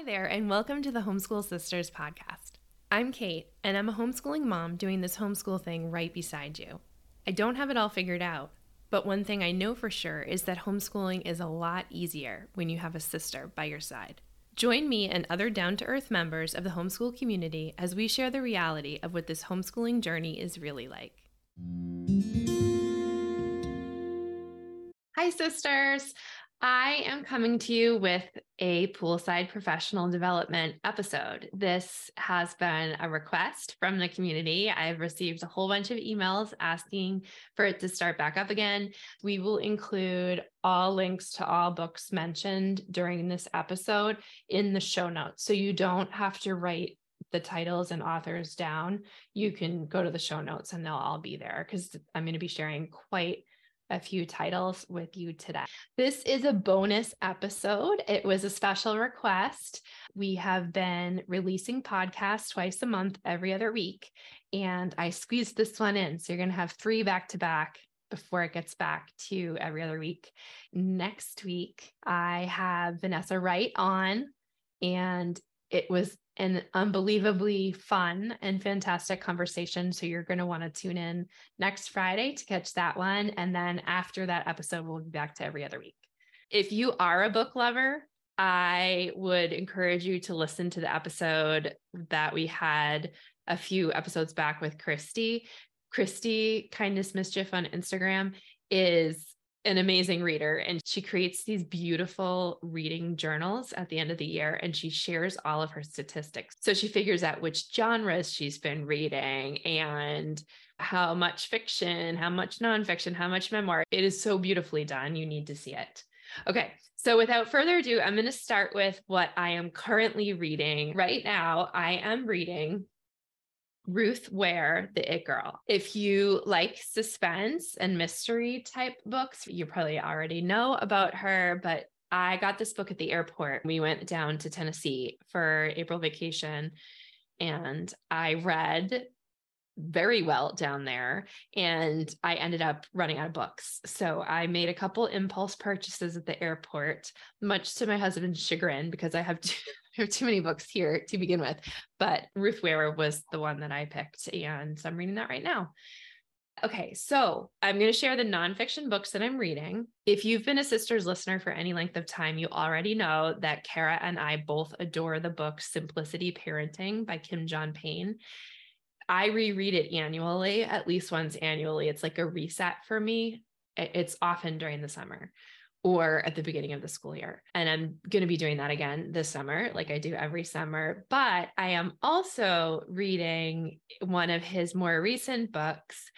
Hi there, and welcome to the Homeschool Sisters podcast. I'm Kate, and I'm a homeschooling mom doing this homeschool thing right beside you. I don't have it all figured out, but one thing I know for sure is that homeschooling is a lot easier when you have a sister by your side. Join me and other down to earth members of the homeschool community as we share the reality of what this homeschooling journey is really like. Hi, sisters. I am coming to you with a poolside professional development episode. This has been a request from the community. I've received a whole bunch of emails asking for it to start back up again. We will include all links to all books mentioned during this episode in the show notes. So you don't have to write the titles and authors down. You can go to the show notes and they'll all be there because I'm going to be sharing quite a few titles with you today. This is a bonus episode. It was a special request. We have been releasing podcasts twice a month, every other week, and I squeezed this one in. So you're going to have three back to back before it gets back to every other week. Next week, I have Vanessa Wright on, and it was an unbelievably fun and fantastic conversation. So you're going to want to tune in next Friday to catch that one. And then after that episode, we'll be back to every other week. If you are a book lover, I would encourage you to listen to the episode that we had a few episodes back with Christy. Christy, Kindness Mischief on Instagram, is an amazing reader and she creates these beautiful reading journals at the end of the year and she shares all of her statistics. So she figures out which genres she's been reading and how much fiction, how much nonfiction, how much memoir. It is so beautifully done. You need to see it. Okay, so without further ado, I'm going to start with what I am currently reading. Right now, I am reading Ruth Ware, The It Girl. If you like suspense and mystery type books, you probably already know about her, but I got this book at the airport. We went down to Tennessee for April vacation and I read very well down there and I ended up running out of books. So I made a couple impulse purchases at the airport, much to my husband's chagrin because I have too, I have too many books here to begin with. But Ruth Ware was the one that I picked and so I'm reading that right now. Okay, so I'm going to share the nonfiction books that I'm reading. If you've been a Sisters listener for any length of time, you already know that Kara and I both adore the book Simplicity Parenting by Kim John Payne. I reread it annually, at least once annually. It's like a reset for me. It's often during the summer or at the beginning of the school year. And I'm going to be doing that again this summer, like I do every summer. But I am also reading one of his more recent books,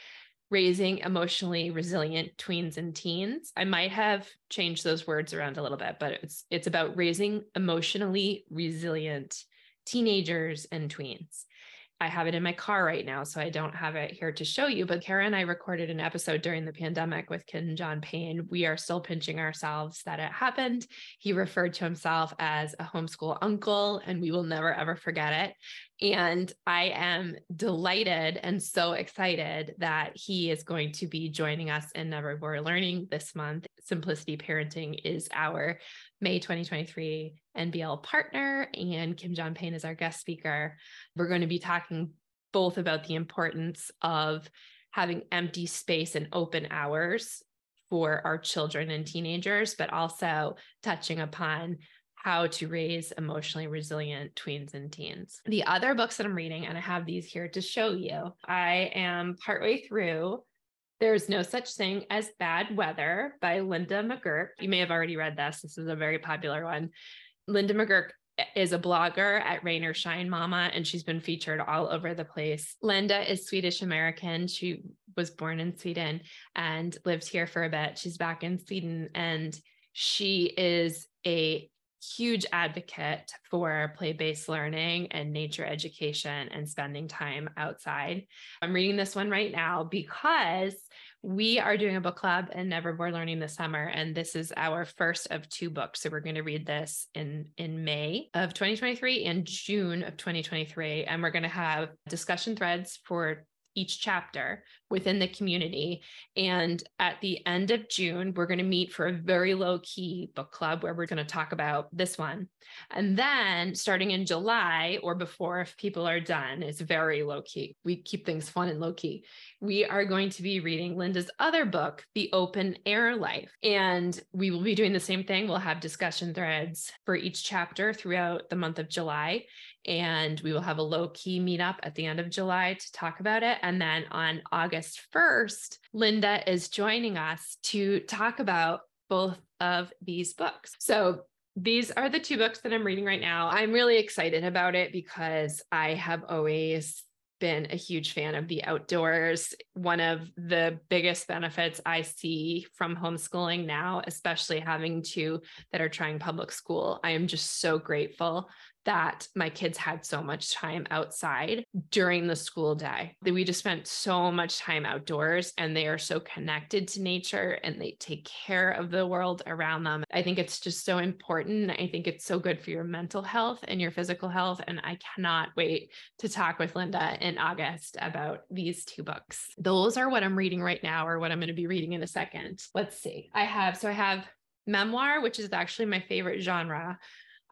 Raising Emotionally Resilient Tweens and Teens. I might have changed those words around a little bit, but it's it's about raising emotionally resilient teenagers and tweens. I have it in my car right now, so I don't have it here to show you. But Kara and I recorded an episode during the pandemic with Kim John Payne. We are still pinching ourselves that it happened. He referred to himself as a homeschool uncle, and we will never, ever forget it. And I am delighted and so excited that he is going to be joining us in Never Bored Learning this month. Simplicity Parenting is our May 2023 NBL partner, and Kim John Payne is our guest speaker. We're going to be talking both about the importance of having empty space and open hours for our children and teenagers, but also touching upon how to raise emotionally resilient tweens and teens. The other books that I'm reading, and I have these here to show you, I am partway through. There's No Such Thing as Bad Weather by Linda McGurk. You may have already read this. This is a very popular one. Linda McGurk is a blogger at Rain or Shine Mama, and she's been featured all over the place. Linda is Swedish American. She was born in Sweden and lived here for a bit. She's back in Sweden, and she is a huge advocate for play based learning and nature education and spending time outside. I'm reading this one right now because we are doing a book club and Never Bored Learning this summer, and this is our first of two books. So we're going to read this in in May of 2023 and June of 2023, and we're going to have discussion threads for each chapter within the community. And at the end of June, we're going to meet for a very low key book club where we're going to talk about this one. And then starting in July or before, if people are done, it's very low key. We keep things fun and low key. We are going to be reading Linda's other book, The Open Air Life. And we will be doing the same thing. We'll have discussion threads for each chapter throughout the month of July and we will have a low key meetup at the end of July to talk about it. And then on August 1st, Linda is joining us to talk about both of these books. So these are the two books that I'm reading right now. I'm really excited about it because I have always been a huge fan of the outdoors. One of the biggest benefits I see from homeschooling now, especially having two that are trying public school, I am just so grateful that my kids had so much time outside during the school day. That we just spent so much time outdoors and they are so connected to nature and they take care of the world around them. I think it's just so important. I think it's so good for your mental health and your physical health. And I cannot wait to talk with Linda in August about these two books. Those are what I'm reading right now, or what I'm going to be reading in a second. Let's see. I have, so I have memoir, which is actually my favorite genre.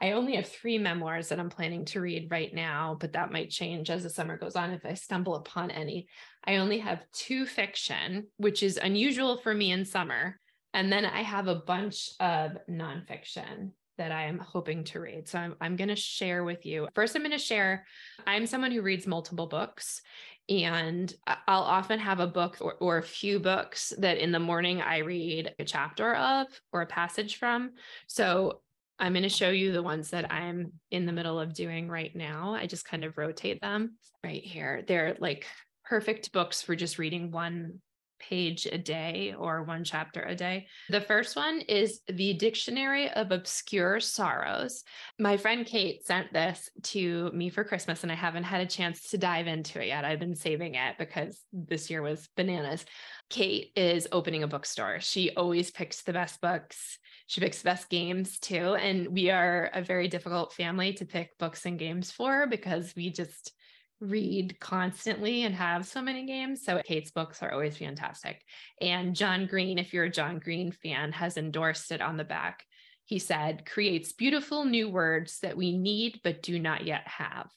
I only have three memoirs that I'm planning to read right now, but that might change as the summer goes on if I stumble upon any. I only have two fiction, which is unusual for me in summer. And then I have a bunch of nonfiction that I am hoping to read. So I'm, I'm going to share with you. First, I'm going to share I'm someone who reads multiple books. And I'll often have a book or, or a few books that in the morning I read a chapter of or a passage from. So I'm going to show you the ones that I'm in the middle of doing right now. I just kind of rotate them right here. They're like perfect books for just reading one page a day or one chapter a day. The first one is The Dictionary of Obscure Sorrows. My friend Kate sent this to me for Christmas, and I haven't had a chance to dive into it yet. I've been saving it because this year was bananas. Kate is opening a bookstore. She always picks the best books she picks the best games too. And we are a very difficult family to pick books and games for because we just read constantly and have so many games. So Kate's books are always fantastic. And John Green, if you're a John Green fan, has endorsed it on the back. He said, creates beautiful new words that we need but do not yet have.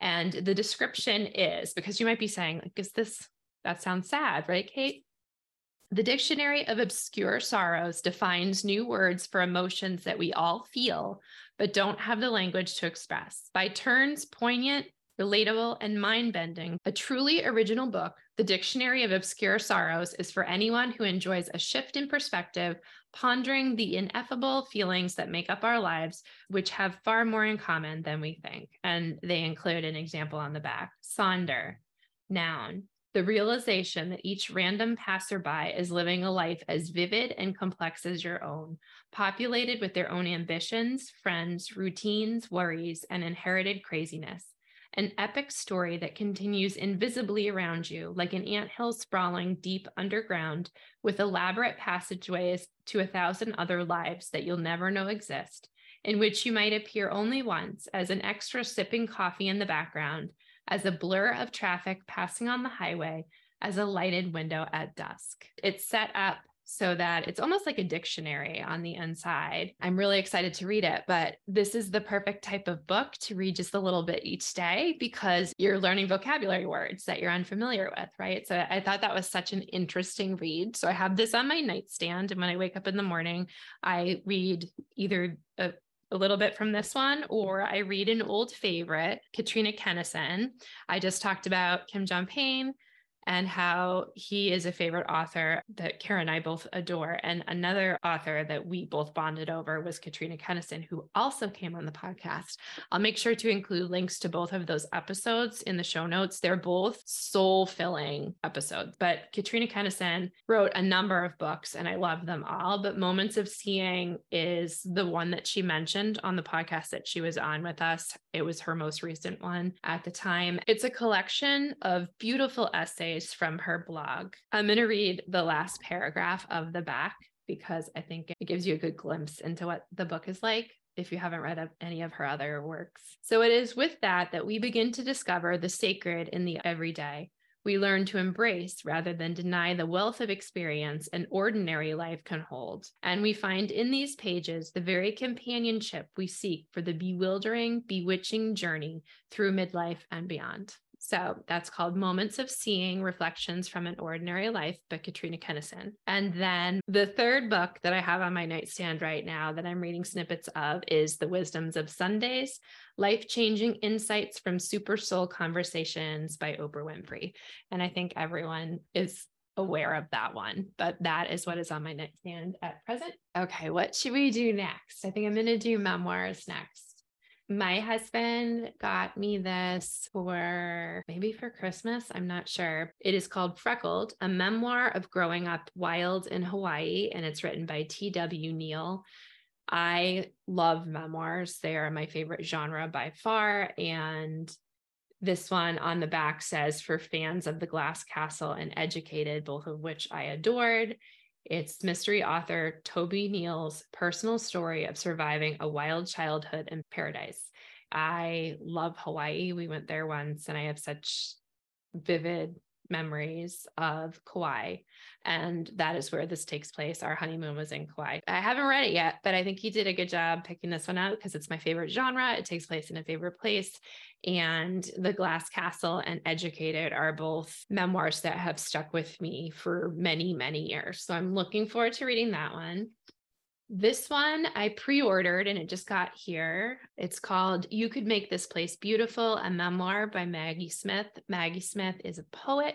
And the description is because you might be saying, like, is this that sounds sad, right, Kate? The Dictionary of Obscure Sorrows defines new words for emotions that we all feel, but don't have the language to express. By turns poignant, relatable, and mind bending, a truly original book, The Dictionary of Obscure Sorrows is for anyone who enjoys a shift in perspective, pondering the ineffable feelings that make up our lives, which have far more in common than we think. And they include an example on the back Sonder, noun, the realization that each random passerby is living a life as vivid and complex as your own, populated with their own ambitions, friends, routines, worries, and inherited craziness. An epic story that continues invisibly around you, like an anthill sprawling deep underground, with elaborate passageways to a thousand other lives that you'll never know exist, in which you might appear only once as an extra sipping coffee in the background, as a blur of traffic passing on the highway as a lighted window at dusk. It's set up so that it's almost like a dictionary on the inside. I'm really excited to read it, but this is the perfect type of book to read just a little bit each day because you're learning vocabulary words that you're unfamiliar with, right? So I thought that was such an interesting read. So I have this on my nightstand. And when I wake up in the morning, I read either a a little bit from this one, or I read an old favorite, Katrina Kenison. I just talked about Kim John Payne and how he is a favorite author that Kara and I both adore. And another author that we both bonded over was Katrina Kenison, who also came on the podcast. I'll make sure to include links to both of those episodes in the show notes. They're both soul filling episodes. But Katrina Kenison wrote a number of books and I love them all. But Moments of Seeing is the one that she mentioned on the podcast that she was on with us. It was her most recent one at the time. It's a collection of beautiful essays from her blog. I'm going to read the last paragraph of the back because I think it gives you a good glimpse into what the book is like if you haven't read any of her other works. So it is with that that we begin to discover the sacred in the everyday. We learn to embrace rather than deny the wealth of experience an ordinary life can hold. And we find in these pages the very companionship we seek for the bewildering, bewitching journey through midlife and beyond. So that's called Moments of Seeing Reflections from an Ordinary Life by Katrina Kenison. And then the third book that I have on my nightstand right now that I'm reading snippets of is The Wisdoms of Sundays Life Changing Insights from Super Soul Conversations by Oprah Winfrey. And I think everyone is aware of that one, but that is what is on my nightstand at present. Okay, what should we do next? I think I'm going to do memoirs next. My husband got me this for maybe for Christmas. I'm not sure. It is called Freckled, a memoir of growing up wild in Hawaii, and it's written by T.W. Neal. I love memoirs. They are my favorite genre by far. And this one on the back says for fans of The Glass Castle and Educated, both of which I adored. It's mystery author Toby Neal's personal story of surviving a wild childhood in paradise. I love Hawaii. We went there once and I have such vivid memories of Kauai. And that is where this takes place. Our honeymoon was in Kauai. I haven't read it yet, but I think he did a good job picking this one out because it's my favorite genre. It takes place in a favorite place. And The Glass Castle and Educated are both memoirs that have stuck with me for many, many years. So I'm looking forward to reading that one. This one I pre ordered and it just got here. It's called You Could Make This Place Beautiful, a memoir by Maggie Smith. Maggie Smith is a poet,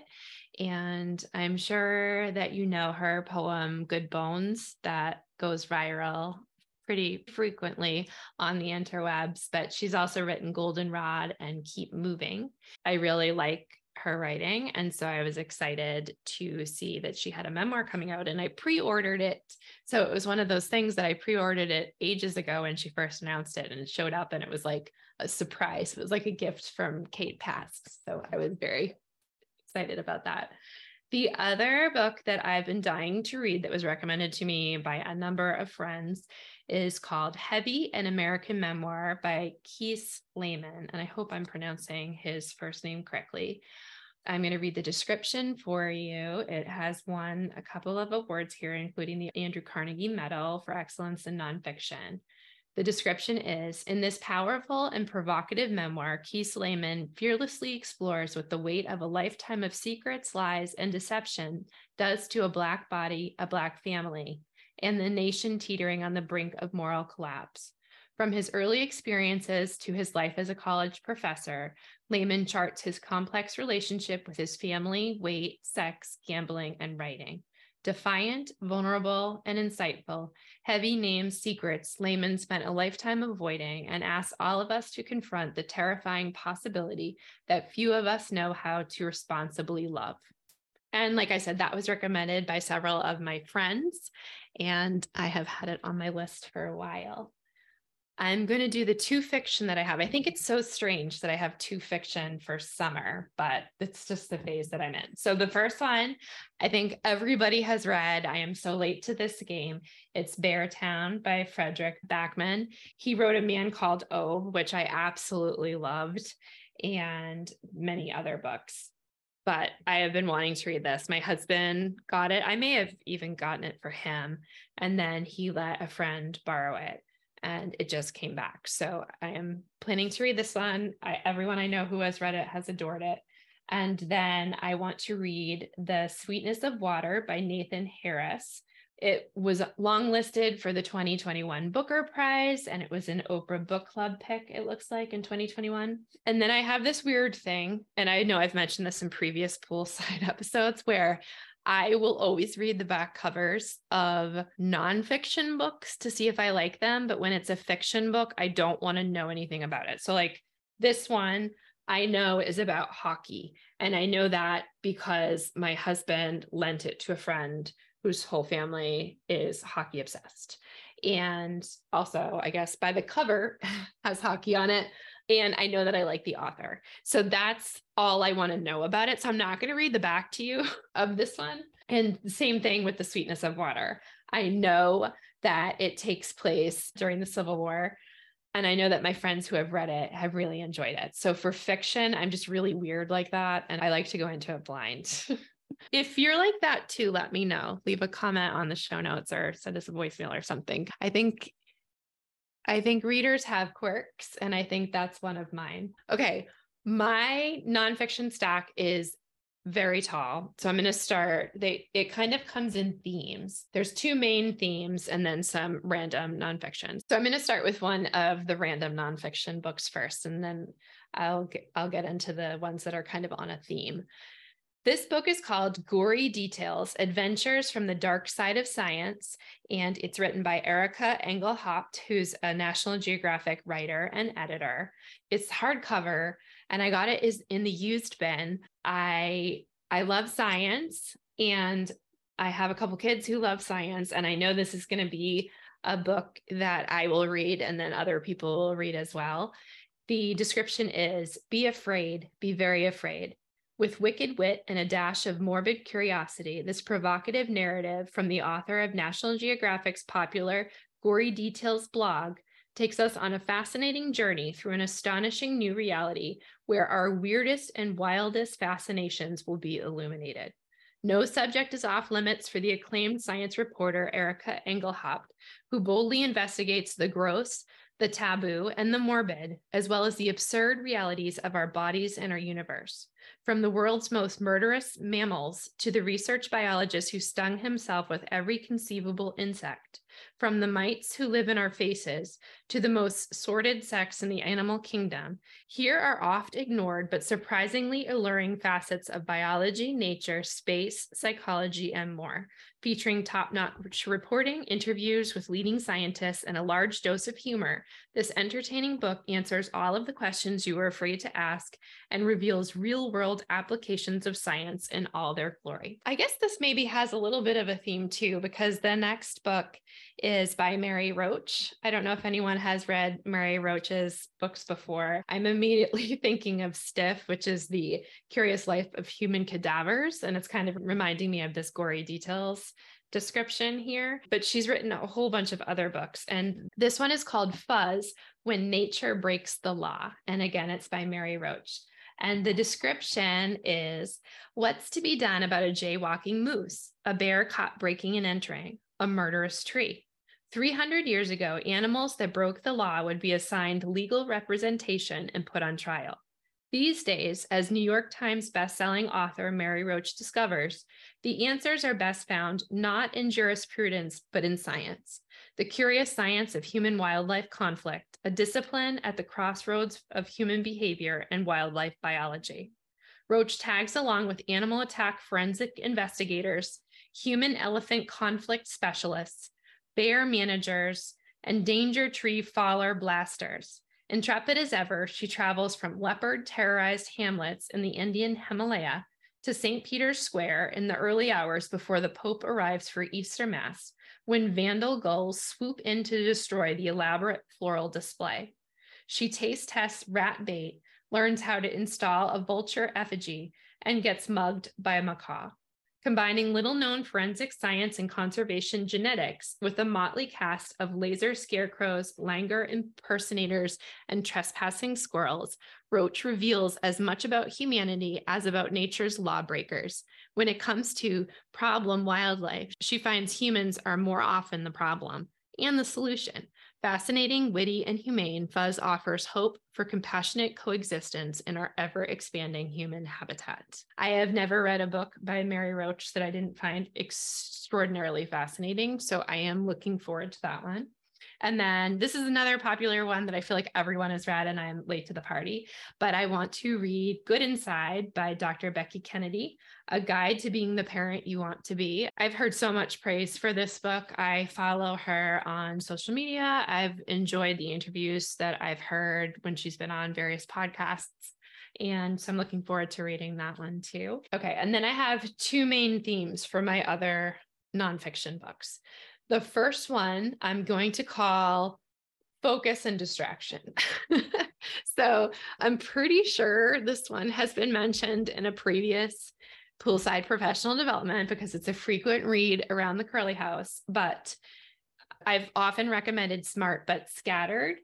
and I'm sure that you know her poem Good Bones that goes viral pretty frequently on the interwebs, but she's also written Goldenrod and Keep Moving. I really like her writing. And so I was excited to see that she had a memoir coming out and I pre ordered it. So it was one of those things that I pre ordered it ages ago when she first announced it and it showed up and it was like a surprise. It was like a gift from Kate Pask. So I was very excited about that. The other book that I've been dying to read that was recommended to me by a number of friends is called Heavy An American Memoir by Kiese Laymon. And I hope I'm pronouncing his first name correctly. I'm going to read the description for you. It has won a couple of awards here, including the Andrew Carnegie Medal for Excellence in Nonfiction. The description is In this powerful and provocative memoir, Kiese Laymon fearlessly explores what the weight of a lifetime of secrets, lies, and deception does to a Black body, a Black family, and the nation teetering on the brink of moral collapse. From his early experiences to his life as a college professor, Laymon charts his complex relationship with his family, weight, sex, gambling, and writing. Defiant, vulnerable, and insightful, heavy names secrets Laymon spent a lifetime avoiding and asks all of us to confront the terrifying possibility that few of us know how to responsibly love. And like I said, that was recommended by several of my friends, and I have had it on my list for a while. I'm going to do the two fiction that I have. I think it's so strange that I have two fiction for summer, but it's just the phase that I'm in. So the first one, I think everybody has read. I am so late to this game. It's Beartown by Fredrik Backman. He wrote A Man Called O, which I absolutely loved, and many other books. But I have been wanting to read this. My husband got it. I may have even gotten it for him. And then he let a friend borrow it and it just came back. So I am planning to read this one. I, everyone I know who has read it has adored it. And then I want to read The Sweetness of Water by Nathan Harris. It was long listed for the 2021 Booker Prize, and it was an Oprah Book Club pick, it looks like, in 2021. And then I have this weird thing, and I know I've mentioned this in previous poolside episodes where I will always read the back covers of nonfiction books to see if I like them. But when it's a fiction book, I don't want to know anything about it. So, like this one, I know is about hockey. And I know that because my husband lent it to a friend whose whole family is hockey obsessed. And also, I guess by the cover has hockey on it and I know that I like the author. So that's all I want to know about it. So I'm not going to read the back to you of this one. And same thing with the sweetness of water. I know that it takes place during the Civil War. And I know that my friends who have read it have really enjoyed it. So for fiction, I'm just really weird like that. And I like to go into it blind. if you're like that too, let me know. Leave a comment on the show notes or send us a voicemail or something. I think I think readers have quirks, and I think that's one of mine. Okay. My nonfiction stack is very tall. So I'm going to start they it kind of comes in themes. There's two main themes and then some random nonfiction. So I'm going to start with one of the random nonfiction books first and then I'll get, I'll get into the ones that are kind of on a theme. This book is called Gory Details Adventures from the Dark Side of Science, and it's written by Erica Engelhaupt, who's a National Geographic writer and editor. It's hardcover, and I got it is in the used bin. I I love science, and I have a couple kids who love science, and I know this is going to be a book that I will read, and then other people will read as well. The description is Be afraid, be very afraid. With wicked wit and a dash of morbid curiosity, this provocative narrative from the author of National Geographic's popular Gory Details blog takes us on a fascinating journey through an astonishing new reality where our weirdest and wildest fascinations will be illuminated. No subject is off limits for the acclaimed science reporter Erica Engelhaupt, who boldly investigates the gross, the taboo, and the morbid, as well as the absurd realities of our bodies and our universe. From the world's most murderous mammals to the research biologist who stung himself with every conceivable insect, from the mites who live in our faces to the most sordid sex in the animal kingdom, here are oft ignored but surprisingly alluring facets of biology, nature, space, psychology, and more, featuring top notch reporting, interviews with leading scientists, and a large dose of humor. This entertaining book answers all of the questions you were afraid to ask and reveals real world applications of science in all their glory. I guess this maybe has a little bit of a theme too, because the next book is by Mary Roach. I don't know if anyone has read Mary Roach's books before. I'm immediately thinking of Stiff, which is the curious life of human cadavers. And it's kind of reminding me of this gory details description here. But she's written a whole bunch of other books. And this one is called Fuzz When Nature Breaks the Law. And again, it's by Mary Roach. And the description is what's to be done about a jaywalking moose, a bear caught breaking and entering, a murderous tree. 300 years ago, animals that broke the law would be assigned legal representation and put on trial. These days, as New York Times bestselling author Mary Roach discovers, the answers are best found not in jurisprudence, but in science. The curious science of human wildlife conflict, a discipline at the crossroads of human behavior and wildlife biology. Roach tags along with animal attack forensic investigators, human elephant conflict specialists, bear managers, and danger tree faller blasters. Intrepid as ever, she travels from leopard terrorized hamlets in the Indian Himalaya to St. Peter's Square in the early hours before the Pope arrives for Easter Mass, when vandal gulls swoop in to destroy the elaborate floral display. She taste tests rat bait, learns how to install a vulture effigy, and gets mugged by a macaw combining little known forensic science and conservation genetics with a motley cast of laser scarecrows, langur impersonators, and trespassing squirrels, Roach reveals as much about humanity as about nature's lawbreakers. When it comes to problem wildlife, she finds humans are more often the problem and the solution. Fascinating, witty, and humane, Fuzz offers hope for compassionate coexistence in our ever expanding human habitat. I have never read a book by Mary Roach that I didn't find extraordinarily fascinating. So I am looking forward to that one. And then this is another popular one that I feel like everyone has read, and I'm late to the party. But I want to read Good Inside by Dr. Becky Kennedy, a guide to being the parent you want to be. I've heard so much praise for this book. I follow her on social media. I've enjoyed the interviews that I've heard when she's been on various podcasts. And so I'm looking forward to reading that one too. Okay. And then I have two main themes for my other nonfiction books. The first one I'm going to call focus and distraction. so I'm pretty sure this one has been mentioned in a previous poolside professional development because it's a frequent read around the curly house. But I've often recommended Smart But Scattered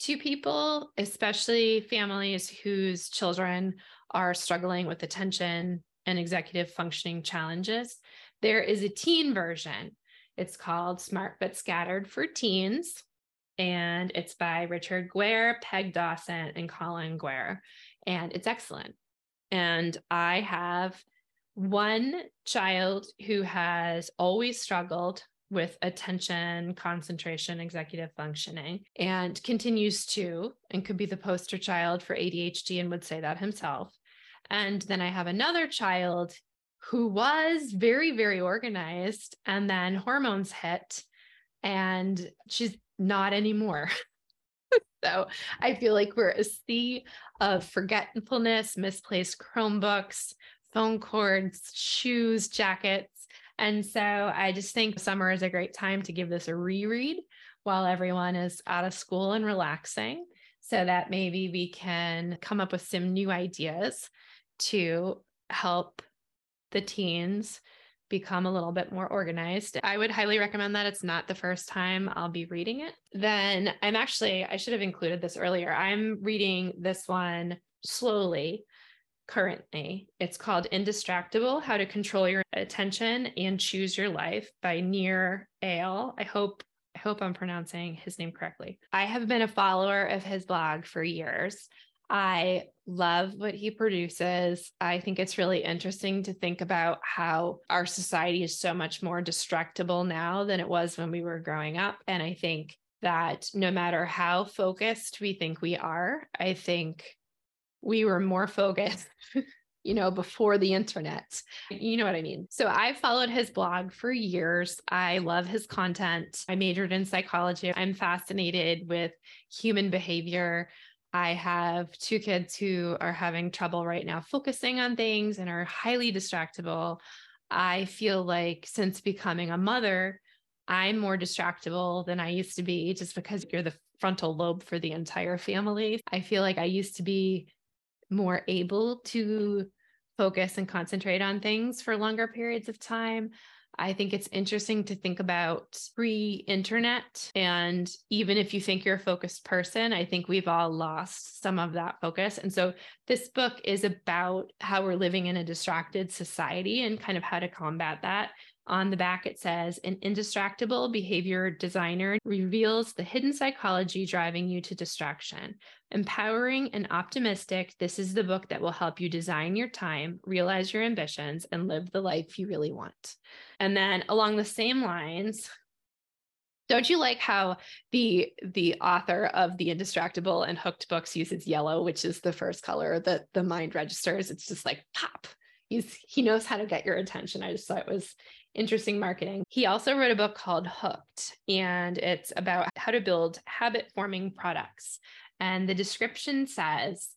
to people, especially families whose children are struggling with attention and executive functioning challenges. There is a teen version. It's called Smart But Scattered for Teens, and it's by Richard Guare, Peg Dawson, and Colin Guare. And it's excellent. And I have one child who has always struggled with attention, concentration, executive functioning, and continues to, and could be the poster child for ADHD and would say that himself. And then I have another child who was very, very organized, and then hormones hit, and she's not anymore. so I feel like we're a sea of forgetfulness, misplaced Chromebooks, phone cords, shoes, jackets. And so I just think summer is a great time to give this a reread while everyone is out of school and relaxing so that maybe we can come up with some new ideas to help the teens become a little bit more organized. I would highly recommend that. It's not the first time I'll be reading it. Then I'm actually, I should have included this earlier. I'm reading this one slowly currently. It's called Indistractable How to Control Your Attention and Choose Your Life by Nir Eyal. I hope I hope I'm pronouncing his name correctly. I have been a follower of his blog for years. I love what he produces. I think it's really interesting to think about how our society is so much more distractible now than it was when we were growing up. And I think that no matter how focused we think we are, I think we were more focused. you know, before the internet. You know what I mean? So I followed his blog for years. I love his content. I majored in psychology. I'm fascinated with human behavior. I have two kids who are having trouble right now focusing on things and are highly distractible. I feel like since becoming a mother, I'm more distractible than I used to be just because you're the frontal lobe for the entire family. I feel like I used to be more able to focus and concentrate on things for longer periods of time. I think it's interesting to think about pre internet. And even if you think you're a focused person, I think we've all lost some of that focus. And so this book is about how we're living in a distracted society and kind of how to combat that. On the back, it says an indistractable behavior designer reveals the hidden psychology driving you to distraction. Empowering and optimistic, this is the book that will help you design your time, realize your ambitions, and live the life you really want. And then along the same lines, don't you like how the the author of the Indistractable and Hooked books uses yellow, which is the first color that the mind registers? It's just like pop. He's he knows how to get your attention. I just thought it was interesting marketing. He also wrote a book called Hooked, and it's about how to build habit forming products. And the description says,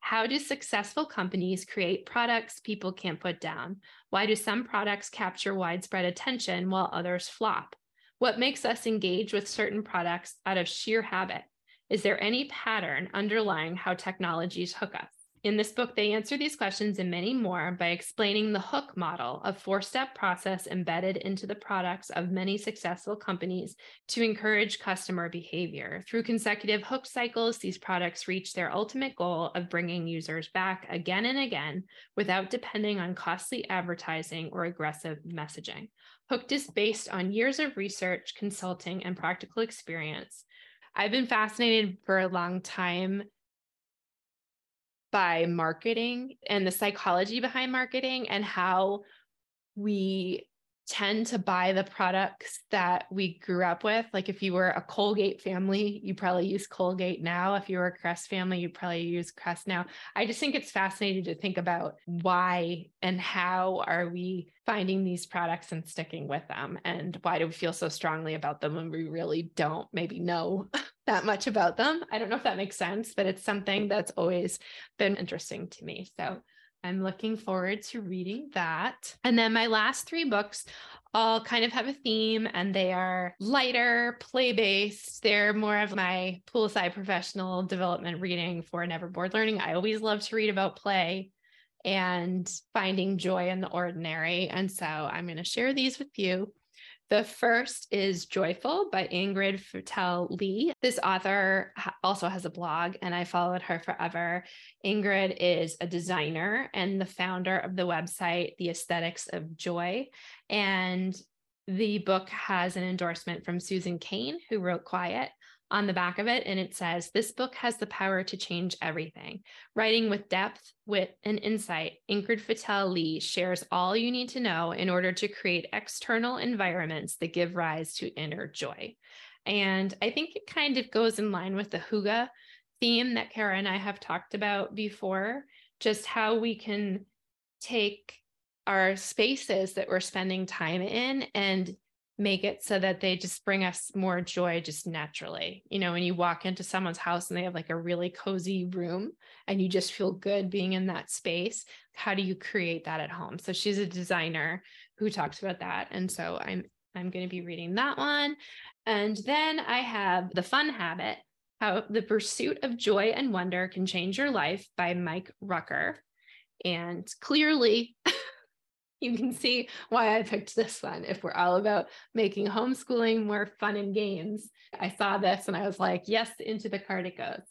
how do successful companies create products people can't put down? Why do some products capture widespread attention while others flop? What makes us engage with certain products out of sheer habit? Is there any pattern underlying how technologies hook us? In this book, they answer these questions and many more by explaining the hook model, a four step process embedded into the products of many successful companies to encourage customer behavior. Through consecutive hook cycles, these products reach their ultimate goal of bringing users back again and again without depending on costly advertising or aggressive messaging. Hooked is based on years of research, consulting, and practical experience. I've been fascinated for a long time by marketing and the psychology behind marketing and how we tend to buy the products that we grew up with. Like if you were a Colgate family, you probably use Colgate now. If you were a Crest family, you probably use Crest now. I just think it's fascinating to think about why and how are we finding these products and sticking with them and why do we feel so strongly about them when we really don't maybe know that much about them. I don't know if that makes sense, but it's something that's always been interesting to me. So I'm looking forward to reading that. And then my last three books all kind of have a theme and they are lighter, play based. They're more of my poolside professional development reading for Never Bored Learning. I always love to read about play and finding joy in the ordinary. And so I'm going to share these with you. The first is Joyful by Ingrid Fetell Lee. This author also has a blog, and I followed her forever. Ingrid is a designer and the founder of the website, The Aesthetics of Joy. And the book has an endorsement from Susan Cain, who wrote Quiet on the back of it. And it says, This book has the power to change everything. Writing with depth, wit, and insight, Ingrid Fetell Lee shares all you need to know in order to create external environments that give rise to inner joy. And I think it kind of goes in line with the Hygge theme that Kara and I have talked about before, just how we can take our spaces that we're spending time in and make it so that they just bring us more joy just naturally. You know, when you walk into someone's house and they have like a really cozy room and you just feel good being in that space, how do you create that at home? So she's a designer who talks about that. And so I'm I'm going to be reading that one. And then I have The Fun Habit: How the Pursuit of Joy and Wonder Can Change Your Life by Mike Rucker. And clearly you can see why I picked this one. If we're all about making homeschooling more fun and games, I saw this and I was like, yes, into the card it goes.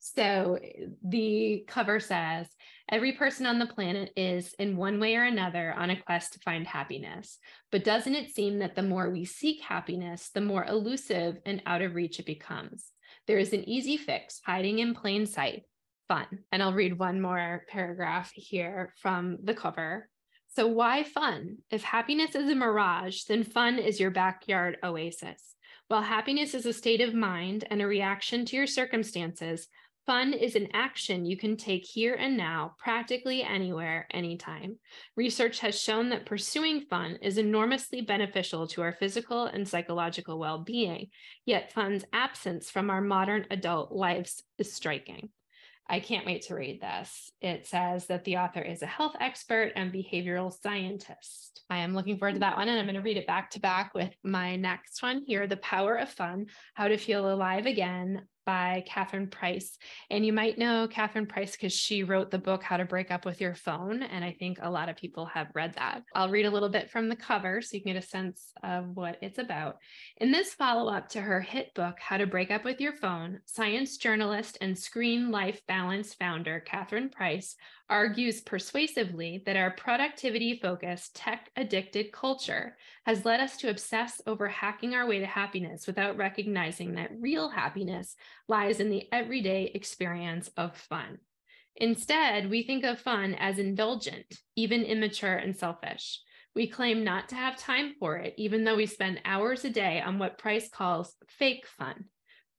So the cover says every person on the planet is, in one way or another, on a quest to find happiness. But doesn't it seem that the more we seek happiness, the more elusive and out of reach it becomes? There is an easy fix hiding in plain sight fun. And I'll read one more paragraph here from the cover. So, why fun? If happiness is a mirage, then fun is your backyard oasis. While happiness is a state of mind and a reaction to your circumstances, fun is an action you can take here and now, practically anywhere, anytime. Research has shown that pursuing fun is enormously beneficial to our physical and psychological well being, yet fun's absence from our modern adult lives is striking. I can't wait to read this. It says that the author is a health expert and behavioral scientist. I am looking forward to that one, and I'm going to read it back to back with my next one here The Power of Fun How to Feel Alive Again by Catherine Price. And you might know Catherine Price because she wrote the book How to Break Up with Your Phone. And I think a lot of people have read that. I'll read a little bit from the cover so you can get a sense of what it's about. In this follow up to her hit book, How to Break Up with Your Phone, science journalist and screen life balance founder Catherine Price argues persuasively that our productivity focused, tech addicted culture has led us to obsess over hacking our way to happiness without recognizing that real happiness lies in the everyday experience of fun. Instead, we think of fun as indulgent, even immature and selfish. We claim not to have time for it, even though we spend hours a day on what Price calls fake fun,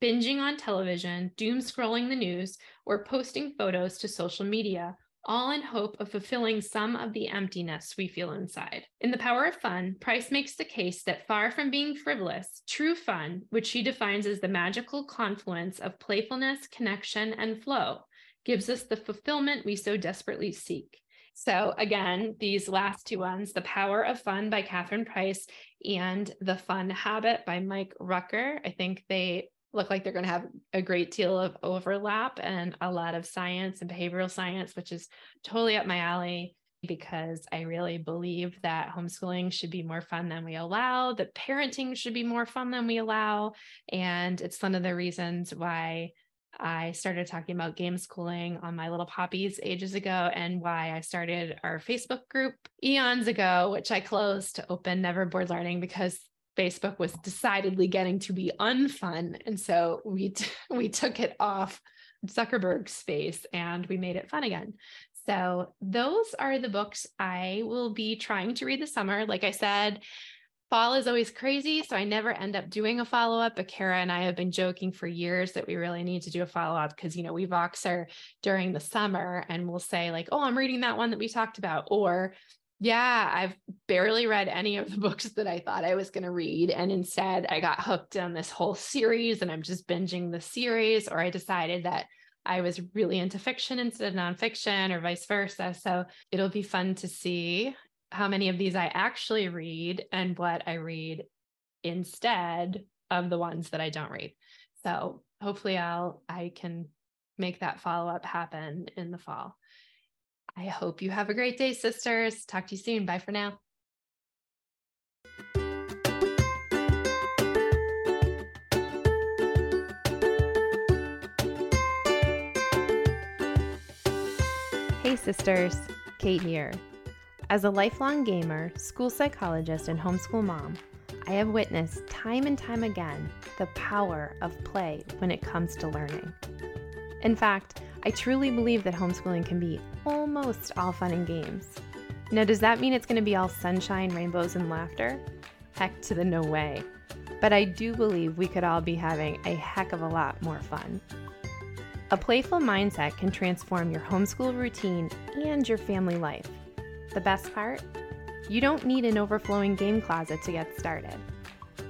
binging on television, doom scrolling the news, or posting photos to social media, all in hope of fulfilling some of the emptiness we feel inside. In The Power of Fun, Price makes the case that far from being frivolous, true fun, which she defines as the magical confluence of playfulness, connection, and flow, gives us the fulfillment we so desperately seek. So, again, these last two ones The Power of Fun by Catherine Price and The Fun Habit by Mike Rucker, I think they look like they're going to have a great deal of overlap and a lot of science and behavioral science, which is totally up my alley because I really believe that homeschooling should be more fun than we allow, that parenting should be more fun than we allow. And it's one of the reasons why I started talking about game schooling on my little poppies ages ago and why I started our Facebook group eons ago, which I closed to open Never Bored Learning because Facebook was decidedly getting to be unfun. And so we, t- we took it off Zuckerberg's space and we made it fun again. So those are the books I will be trying to read this summer. Like I said, fall is always crazy. So I never end up doing a follow up. But Kara and I have been joking for years that we really need to do a follow up because, you know, we Voxer during the summer and we'll say, like, oh, I'm reading that one that we talked about. Or yeah, I've barely read any of the books that I thought I was going to read. And instead, I got hooked on this whole series and I'm just binging the series, or I decided that I was really into fiction instead of nonfiction, or vice versa. So it'll be fun to see how many of these I actually read and what I read instead of the ones that I don't read. So hopefully I'll I can make that follow up happen in the fall. I hope you have a great day, sisters. Talk to you soon. Bye for now. Hey, sisters. Kate here. As a lifelong gamer, school psychologist, and homeschool mom, I have witnessed time and time again the power of play when it comes to learning. In fact, I truly believe that homeschooling can be almost all fun and games. Now, does that mean it's going to be all sunshine, rainbows, and laughter? Heck to the no way. But I do believe we could all be having a heck of a lot more fun. A playful mindset can transform your homeschool routine and your family life. The best part? You don't need an overflowing game closet to get started.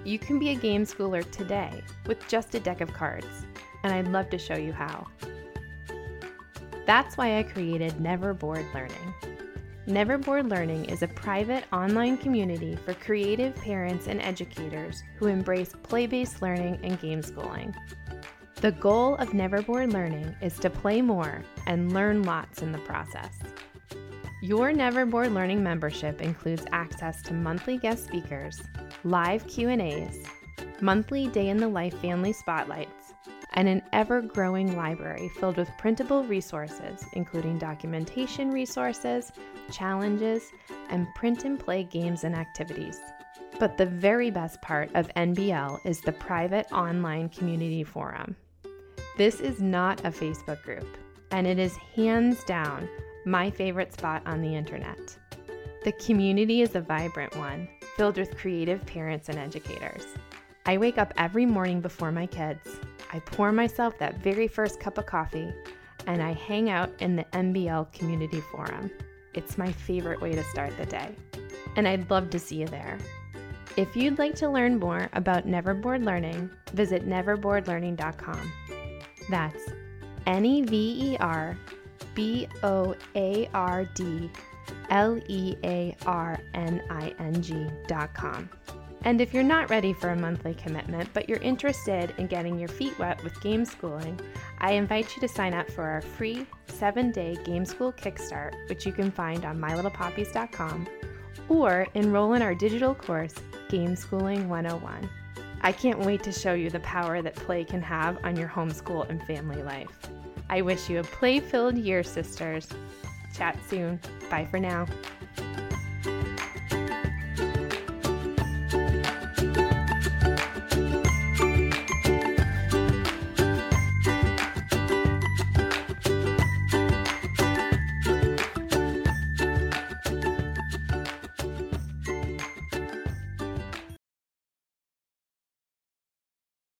You can be a game schooler today with just a deck of cards, and I'd love to show you how. That's why I created Never Bored Learning. Never Bored Learning is a private online community for creative parents and educators who embrace play based learning and game schooling. The goal of Never Bored Learning is to play more and learn lots in the process. Your Never Bored Learning membership includes access to monthly guest speakers, live Q&As, monthly day in the life family spotlights, and an ever-growing library filled with printable resources including documentation resources, challenges, and print and play games and activities. But the very best part of NBL is the private online community forum. This is not a Facebook group, and it is hands down my favorite spot on the internet. The community is a vibrant one, filled with creative parents and educators. I wake up every morning before my kids. I pour myself that very first cup of coffee, and I hang out in the NBL Community Forum. It's my favorite way to start the day. And I'd love to see you there. If you'd like to learn more about Never Bored Learning, visit neverboredlearning.com. That's N E V E R B O A R D L E A R N I N G dot com. And if you're not ready for a monthly commitment, but you're interested in getting your feet wet with game schooling, I invite you to sign up for our free seven day game school kickstart, which you can find on mylittlepoppies.com, or enroll in our digital course, Game Schooling 101. I can't wait to show you the power that play can have on your homeschool and family life. I wish you a play filled year, sisters. Chat soon. Bye for now.